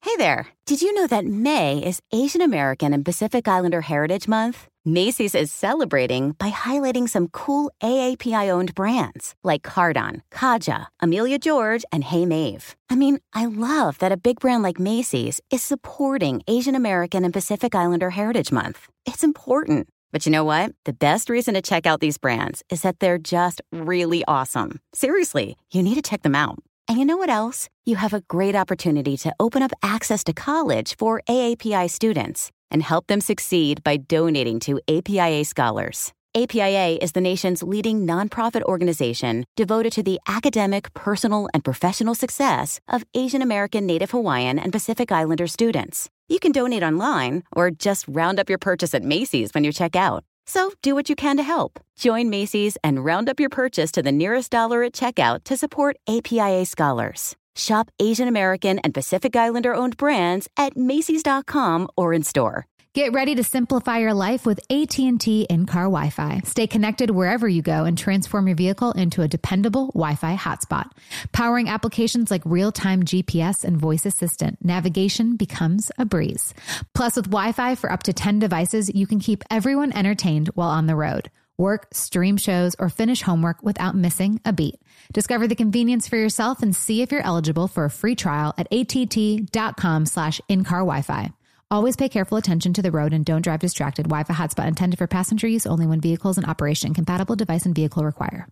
Hey there. Did you know that May is Asian American and Pacific Islander Heritage Month? Macy's is celebrating by highlighting some cool AAPI owned brands like Cardon, Kaja, Amelia George, and Hey Mave. I mean, I love that a big brand like Macy's is supporting Asian American and Pacific Islander Heritage Month. It's important. But you know what? The best reason to check out these brands is that they're just really awesome. Seriously, you need to check them out. And you know what else? You have a great opportunity to open up access to college for AAPI students and help them succeed by donating to APIA Scholars. APIA is the nation's leading nonprofit organization devoted to the academic, personal, and professional success of Asian American, Native Hawaiian, and Pacific Islander students. You can donate online or just round up your purchase at Macy's when you check out. So do what you can to help. Join Macy's and round up your purchase to the nearest dollar at checkout to support APIA scholars. Shop Asian American and Pacific Islander owned brands at macys.com or in store. Get ready to simplify your life with AT&T in-car Wi-Fi. Stay connected wherever you go and transform your vehicle into a dependable Wi-Fi hotspot. Powering applications like real-time GPS and voice assistant, navigation becomes a breeze. Plus with Wi-Fi for up to 10 devices, you can keep everyone entertained while on the road. Work, stream shows, or finish homework without missing a beat. Discover the convenience for yourself and see if you're eligible for a free trial at att.com slash in-car Wi-Fi. Always pay careful attention to the road and don't drive distracted. Wi-Fi hotspot intended for passenger use only when vehicles in operation. Compatible device and vehicle require.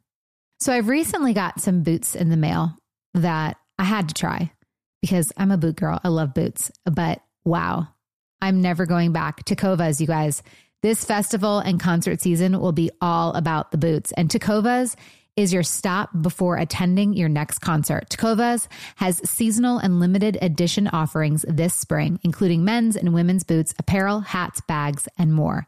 So I've recently got some boots in the mail that I had to try because I'm a boot girl. I love boots, but wow, I'm never going back. Tecovas, you guys. This festival and concert season will be all about the boots. And Tecovas is your stop before attending your next concert. Tecovas has seasonal and limited edition offerings this spring, including men's and women's boots, apparel, hats, bags, and more.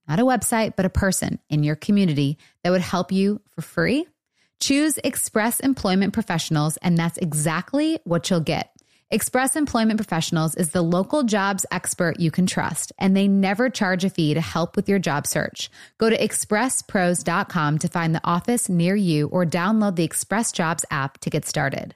Not a website, but a person in your community that would help you for free? Choose Express Employment Professionals, and that's exactly what you'll get. Express Employment Professionals is the local jobs expert you can trust, and they never charge a fee to help with your job search. Go to expresspros.com to find the office near you or download the Express Jobs app to get started.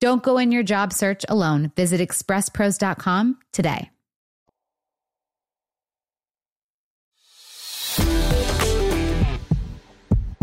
Don't go in your job search alone. Visit expresspros.com today.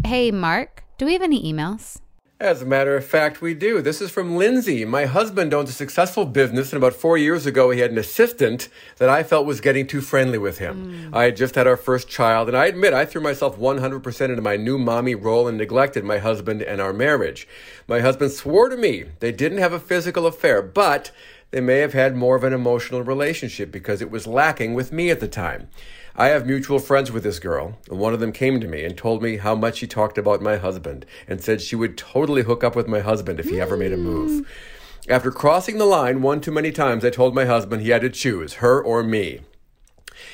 Hey, Mark, do we have any emails? As a matter of fact, we do. This is from Lindsay. My husband owns a successful business, and about four years ago, he had an assistant that I felt was getting too friendly with him. Mm. I had just had our first child, and I admit I threw myself 100% into my new mommy role and neglected my husband and our marriage. My husband swore to me they didn't have a physical affair, but they may have had more of an emotional relationship because it was lacking with me at the time. I have mutual friends with this girl, and one of them came to me and told me how much she talked about my husband and said she would totally hook up with my husband if he ever made a move. Hmm. After crossing the line one too many times, I told my husband he had to choose her or me.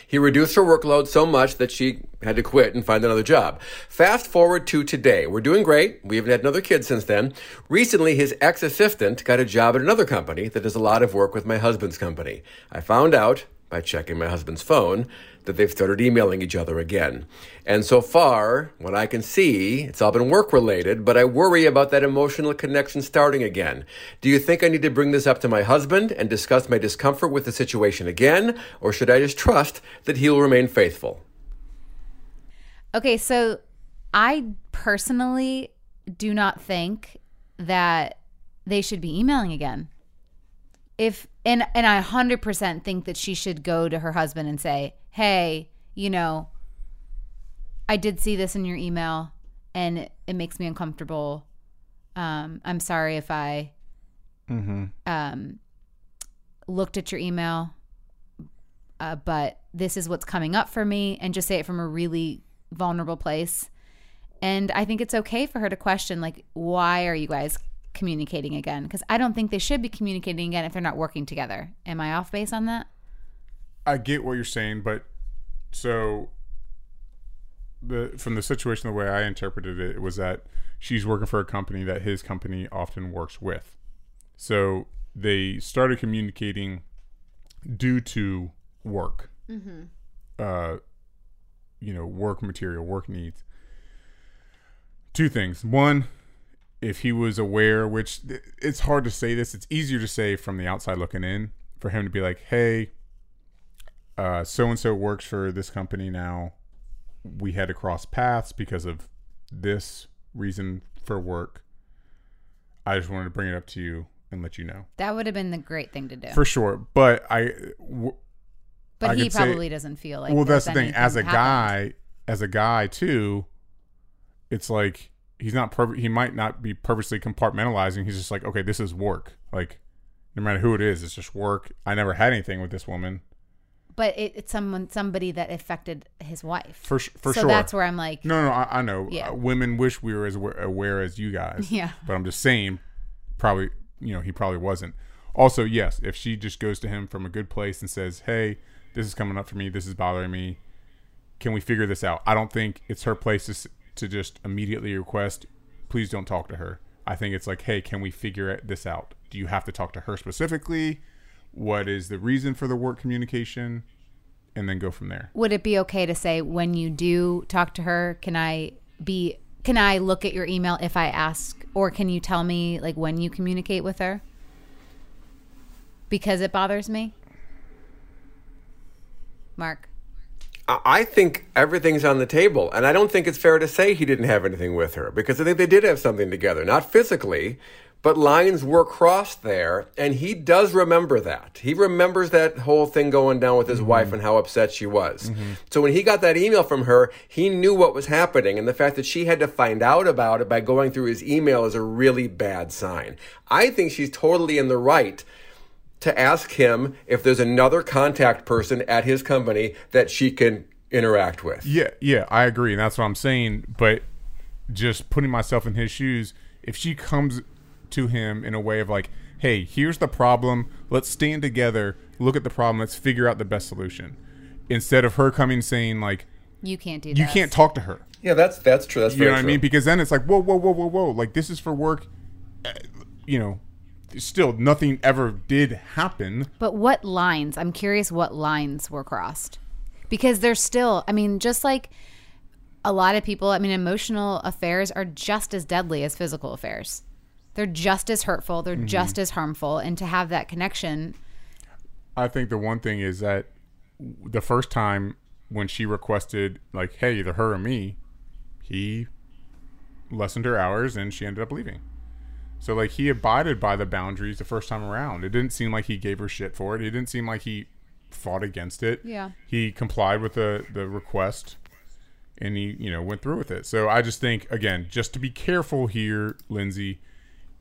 He reduced her workload so much that she had to quit and find another job. Fast forward to today. We're doing great. We haven't had another kid since then. Recently, his ex assistant got a job at another company that does a lot of work with my husband's company. I found out by checking my husband's phone that they've started emailing each other again. And so far, what I can see, it's all been work related, but I worry about that emotional connection starting again. Do you think I need to bring this up to my husband and discuss my discomfort with the situation again, or should I just trust that he will remain faithful? Okay, so I personally do not think that they should be emailing again. If and and I 100% think that she should go to her husband and say, "Hey, you know, I did see this in your email and it, it makes me uncomfortable. Um, I'm sorry if I um, looked at your email, uh, but this is what's coming up for me, and just say it from a really vulnerable place. And I think it's okay for her to question, like, why are you guys communicating again? Because I don't think they should be communicating again if they're not working together. Am I off base on that? I get what you're saying, but so the from the situation the way I interpreted it was that she's working for a company that his company often works with. So they started communicating due to work. Uh, you know, work material, work needs. Two things. One, if he was aware, which it's hard to say this, it's easier to say from the outside looking in for him to be like, hey, so and so works for this company now. We had to cross paths because of this reason for work. I just wanted to bring it up to you and let you know That would have been the great thing to do. for sure. But I, w- but I he could say- probably doesn't feel like well, that's the thing. As a happened. guy, as a guy too, it's like he's not perfect. He might not be purposely compartmentalizing. He's just like, okay, this is work. Like, no matter who it is, it's just work. I never had anything with this woman. but it, it's someone somebody that affected his wife. For for so sure. that's where I'm like, No, no, I, I know. Yeah. Uh, women wish we were as aware, aware as you guys. Yeah. But I'm just saying, probably, you know, he probably wasn't. Also, yes, if she just goes to him from a good place and says, "Hey, this is coming up for me. This is bothering me. Can we figure this out?" I don't think it's her place to, to just immediately request, "Please don't talk to her." I think it's like, "Hey, can we figure this out? Do you have to talk to her specifically? What is the reason for the work communication?" And then go from there. would it be okay to say when you do talk to her, can I be can I look at your email if I ask or can you tell me like when you communicate with her? Because it bothers me. Mark. I think everything's on the table, and I don't think it's fair to say he didn't have anything with her because I think they did have something together, not physically, but lines were crossed there, and he does remember that. He remembers that whole thing going down with his mm-hmm. wife and how upset she was. Mm-hmm. So when he got that email from her, he knew what was happening, and the fact that she had to find out about it by going through his email is a really bad sign. I think she's totally in the right to ask him if there's another contact person at his company that she can interact with. Yeah, yeah, I agree, and that's what I'm saying. But just putting myself in his shoes, if she comes to him in a way of like, "Hey, here's the problem. Let's stand together. Look at the problem. Let's figure out the best solution," instead of her coming saying like, You can't do "You this. can't talk to her." Yeah, that's that's true. That's You know very what I mean? Because then it's like, "Whoa, whoa, whoa, whoa, whoa!" Like this is for work. Uh, You know, still nothing ever did happen. But what lines? I'm curious what lines were crossed. Because there's still, I mean, just like a lot of people, I mean, emotional affairs are just as deadly as physical affairs. They're just as hurtful, they're mm-hmm. just as harmful. And to have that connection, I think the one thing is that the first time when she requested, like, hey, either her or me, he lessened her hours and she ended up leaving. So, like, he abided by the boundaries the first time around. It didn't seem like he gave her shit for it. It didn't seem like he fought against it. Yeah. He complied with the, the request and he, you know, went through with it. So, I just think, again, just to be careful here, Lindsay,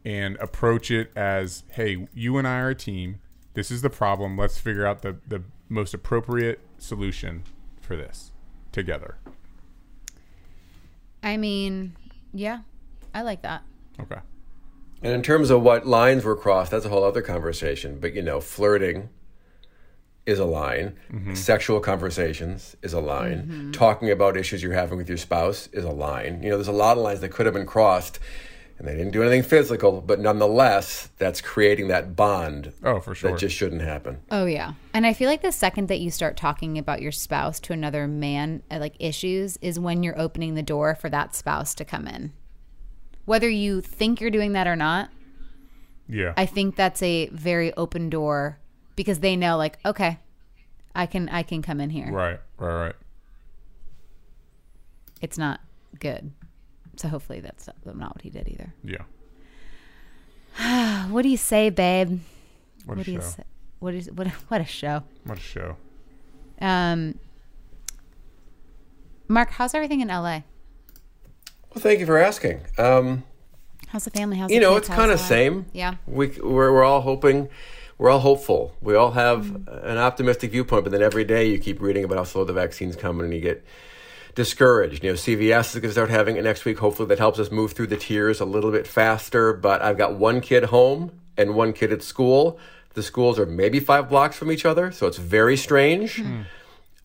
and approach it as, hey, you and I are a team. This is the problem. Let's figure out the, the most appropriate solution for this together. I mean, yeah, I like that. Okay. And in terms of what lines were crossed, that's a whole other conversation. But you know, flirting is a line. Sexual conversations is a line. Talking about issues you're having with your spouse is a line. You know, there's a lot of lines that could have been crossed, and they didn't do anything physical, but nonetheless, that's creating that bond Oh, for sure. that just shouldn't happen. Oh yeah. And I feel like the second that you start talking about your spouse to another man, uh, like issues, is when you're opening the door for that spouse to come in. Whether you think you're doing that or not, yeah. I think that's a very open door because they know like, okay, I can I can come in here. right. Right. Right. It's not good. So hopefully that's not what he did either. Yeah. What do you say, babe? What, What a do you show. say? What is what what a show. What a show. Um Mark, how's everything in LA? Well, thank you for asking. Um, How's the family? How's you the know, kids? it's kind of same. Yeah. We we're, we're all hoping, we're all hopeful. We all have Mm-hmm. an optimistic viewpoint, but then every day you keep reading about how slow the vaccine's coming, and you get discouraged. You know, CVS is going to start having it next week. Hopefully, that helps us move through the tiers a little bit faster. But I've got one kid home and one kid at school. The schools are maybe five blocks from each other, so it's very strange.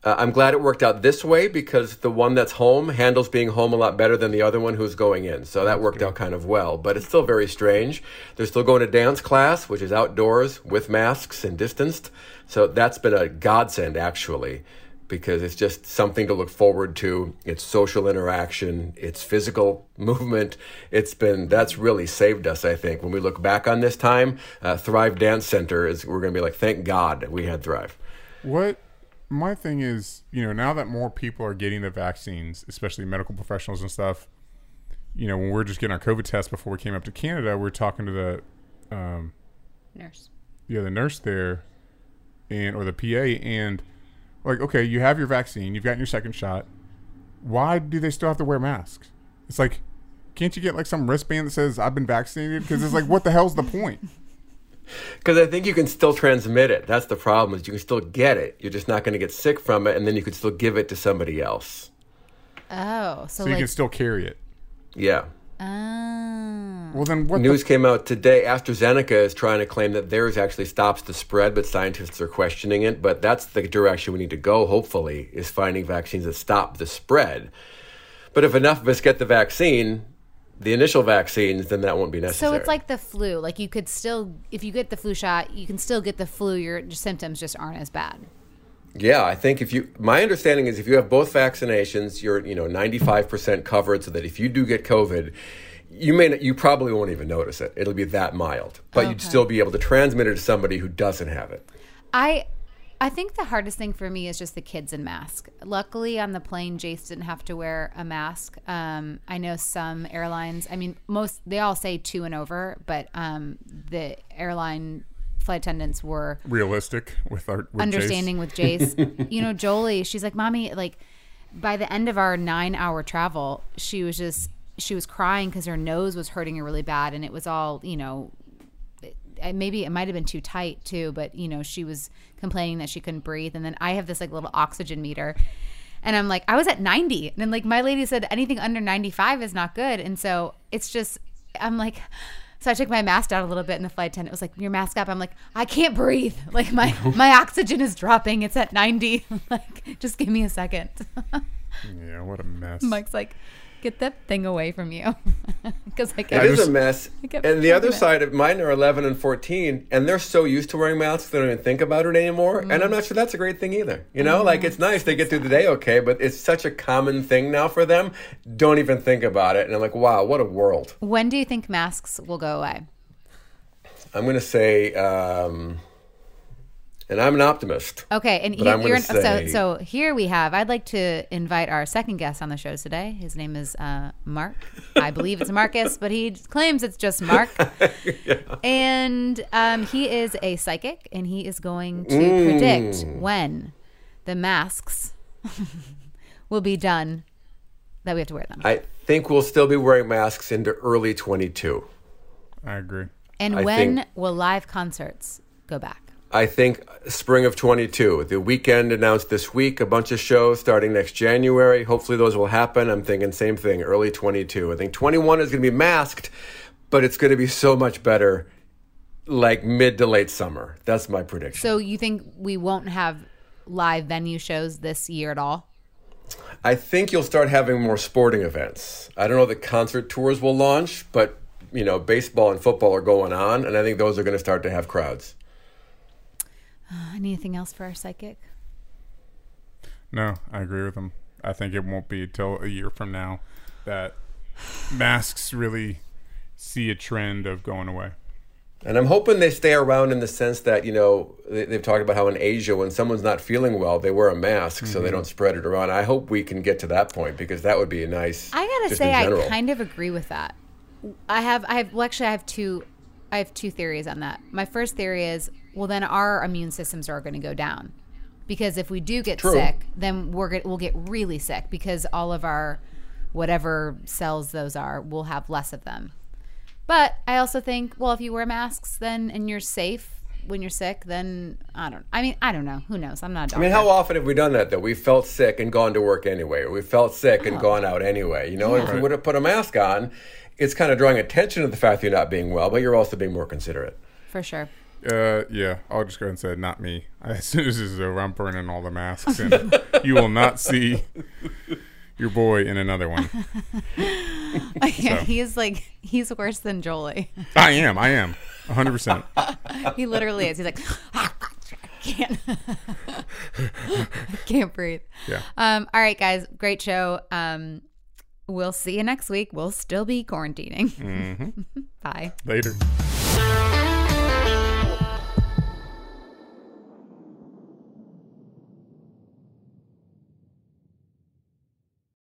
Uh, I'm glad it worked out this way because the one that's home handles being home a lot better than the other one who's going in. So that worked out kind of well, but it's still very strange. They're still going to dance class, which is outdoors with masks and distanced. So that's been a godsend, actually, because it's just something to look forward to. It's social interaction, it's physical movement. It's been, that's really saved us, I think. When we look back on this time, uh, Thrive Dance Center is, we're going to be like, thank God we had Thrive. What my thing is, you know, now that more people are getting the vaccines, especially medical professionals and stuff, you know, when we're just getting our COVID test before we came up to Canada, we're talking to the, um, Nurse. yeah, the nurse there, and or the PA, and like, okay, you have your vaccine, you've gotten your second shot. Why do they still have to wear masks? It's like, can't you get like some wristband that says I've been vaccinated? Because it's like, what the hell's the point? Because I think you can still transmit it. That's the problem. Is you can still get it. You're just not going to get sick from it, and then you could still give it to somebody else. Oh, so, So you can still carry it. Yeah. oh. Well, then what? News the, came out today. AstraZeneca is trying to claim that theirs actually stops the spread, but scientists are questioning it. But that's the direction we need to go. Hopefully, is finding vaccines that stop the spread. But if enough of us get the vaccine, the initial vaccines, then that won't be necessary. So it's like the flu. Like you could still, if you get the flu shot, you can still get the flu. Your symptoms just aren't as bad. Yeah, I think if you, my understanding is if you have both vaccinations, you're you know 95% covered, so that if you do get COVID, you may not, you probably won't even notice it. It'll be that mild, but you'd still be able to transmit it to somebody who doesn't have it. I I think the hardest thing for me is just the kids in mask. Luckily, on the plane, Jace didn't have to wear a mask. Um, I know some airlines. I mean, most they all say two and over, but um, the airline flight attendants were realistic with our with understanding Jace. with Jace. you know, Jolie, she's like, "Mommy, like by the end of our 9-hour travel, she was just she was crying cuz her nose was hurting her really bad and it was all, you know, maybe it might have been too tight too, but you know, she was complaining that she couldn't breathe and then I have this like little oxygen meter and I'm like, I was at 90. And then like my lady said anything under 95 is not good. And so it's just I'm like so I took my mask down a little bit and the flight attendant It was like, Your mask up. I'm like, I can't breathe. Like my my oxygen is dropping. It's at 90. like, just give me a second. Yeah, what a mess. Mike's like, get that thing away from you. Because I It kept, is just- a mess. And the other side of mine are 11 and 14, and they're so used to wearing masks they don't even think about it anymore. And Mm. I'm not sure that's a great thing either. You know, like it's nice they get through the day okay, but it's such a common thing now for them. Don't even think about it. And I'm like, wow, what a world. when do you think masks will go away? I'm going to say, um, and I'm an optimist. Okay, and But you, I'm say- so so here we have. I'd like to invite our second guest on the show today. His name is uh, Mark. I believe it's Marcus, but he claims it's just Mark. And um, he is a psychic, and he is going to Mm. predict when the masks will be done that we have to wear them, I think we'll still be wearing masks into early 22. I agree. and I when think- will live concerts go back? I think spring of 22. The Weeknd announced this week a bunch of shows starting next January. Hopefully those will happen. I'm thinking same thing, early 22. I think 21 is going to be masked, but it's going to be so much better like mid to late summer. That's my prediction. So you think we won't have live venue shows this year at all? I think you'll start having more sporting events. I don't know that concert tours will launch, but you know, baseball and football are going on, and I think those are going to start to have crowds. Uh, anything else for our psychic? No, I agree with him. I think it won't be till a year from now that masks really see a trend of going away. And I'm hoping they stay around in the sense that, you know, they, have talked about how in Asia, when someone's not feeling well, they wear a mask mm-hmm. so they mm-hmm. don't spread it around. I hope we can get to that point because that would be a nice. I gotta say, I kind of agree with that. I have, I have, well, actually, I have two, I have two theories on that. My first theory is, well, then our immune systems are going to go down because if we do get True. sick, then we're get, we'll get really sick because all of our whatever cells those are, we'll have less of them. But I also think, well, if you wear masks, then and you're safe when you're sick, then I don't. I mean, I don't know. Who knows? I'm not. I mean, how often have we done that though? We felt sick and gone to work anyway, or we felt sick oh. and gone out anyway. You know, yeah. if you would have put a mask on, it's kind of drawing attention to the fact that you're not being well, but you're also being more considerate. For sure. Uh, yeah, I'll just go ahead and say not me. As soon as this is over, I'm burning all the masks, and you will not see your boy in another one. yeah, so. he's like he's worse than Jolie. I am. I am. 100. percent He literally is. He's like, I can't, I can't breathe. Yeah. Um. All right, guys. Great show. Um. We'll see you next week. We'll still be quarantining. Mm-hmm. Bye. Later.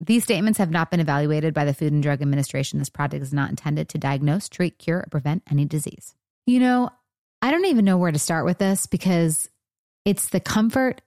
These statements have not been evaluated by the Food and Drug Administration. This product is not intended to diagnose, treat, cure, or prevent any disease. You know, I don't even know where to start with this because it's the comfort,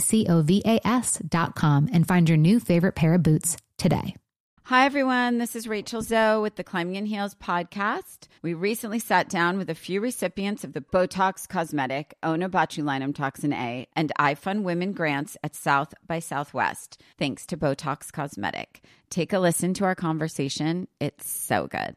C O V A S.com, and find your new favorite pair of boots today. Hi, everyone. This is Rachel Zoe with the Climbing in Heels podcast. We recently sat down with a few recipients of the Botox Cosmetic, Onabotulinum Toxin A, and iFund Women grants at South by Southwest, thanks to Botox Cosmetic. Take a listen to our conversation. It's so good.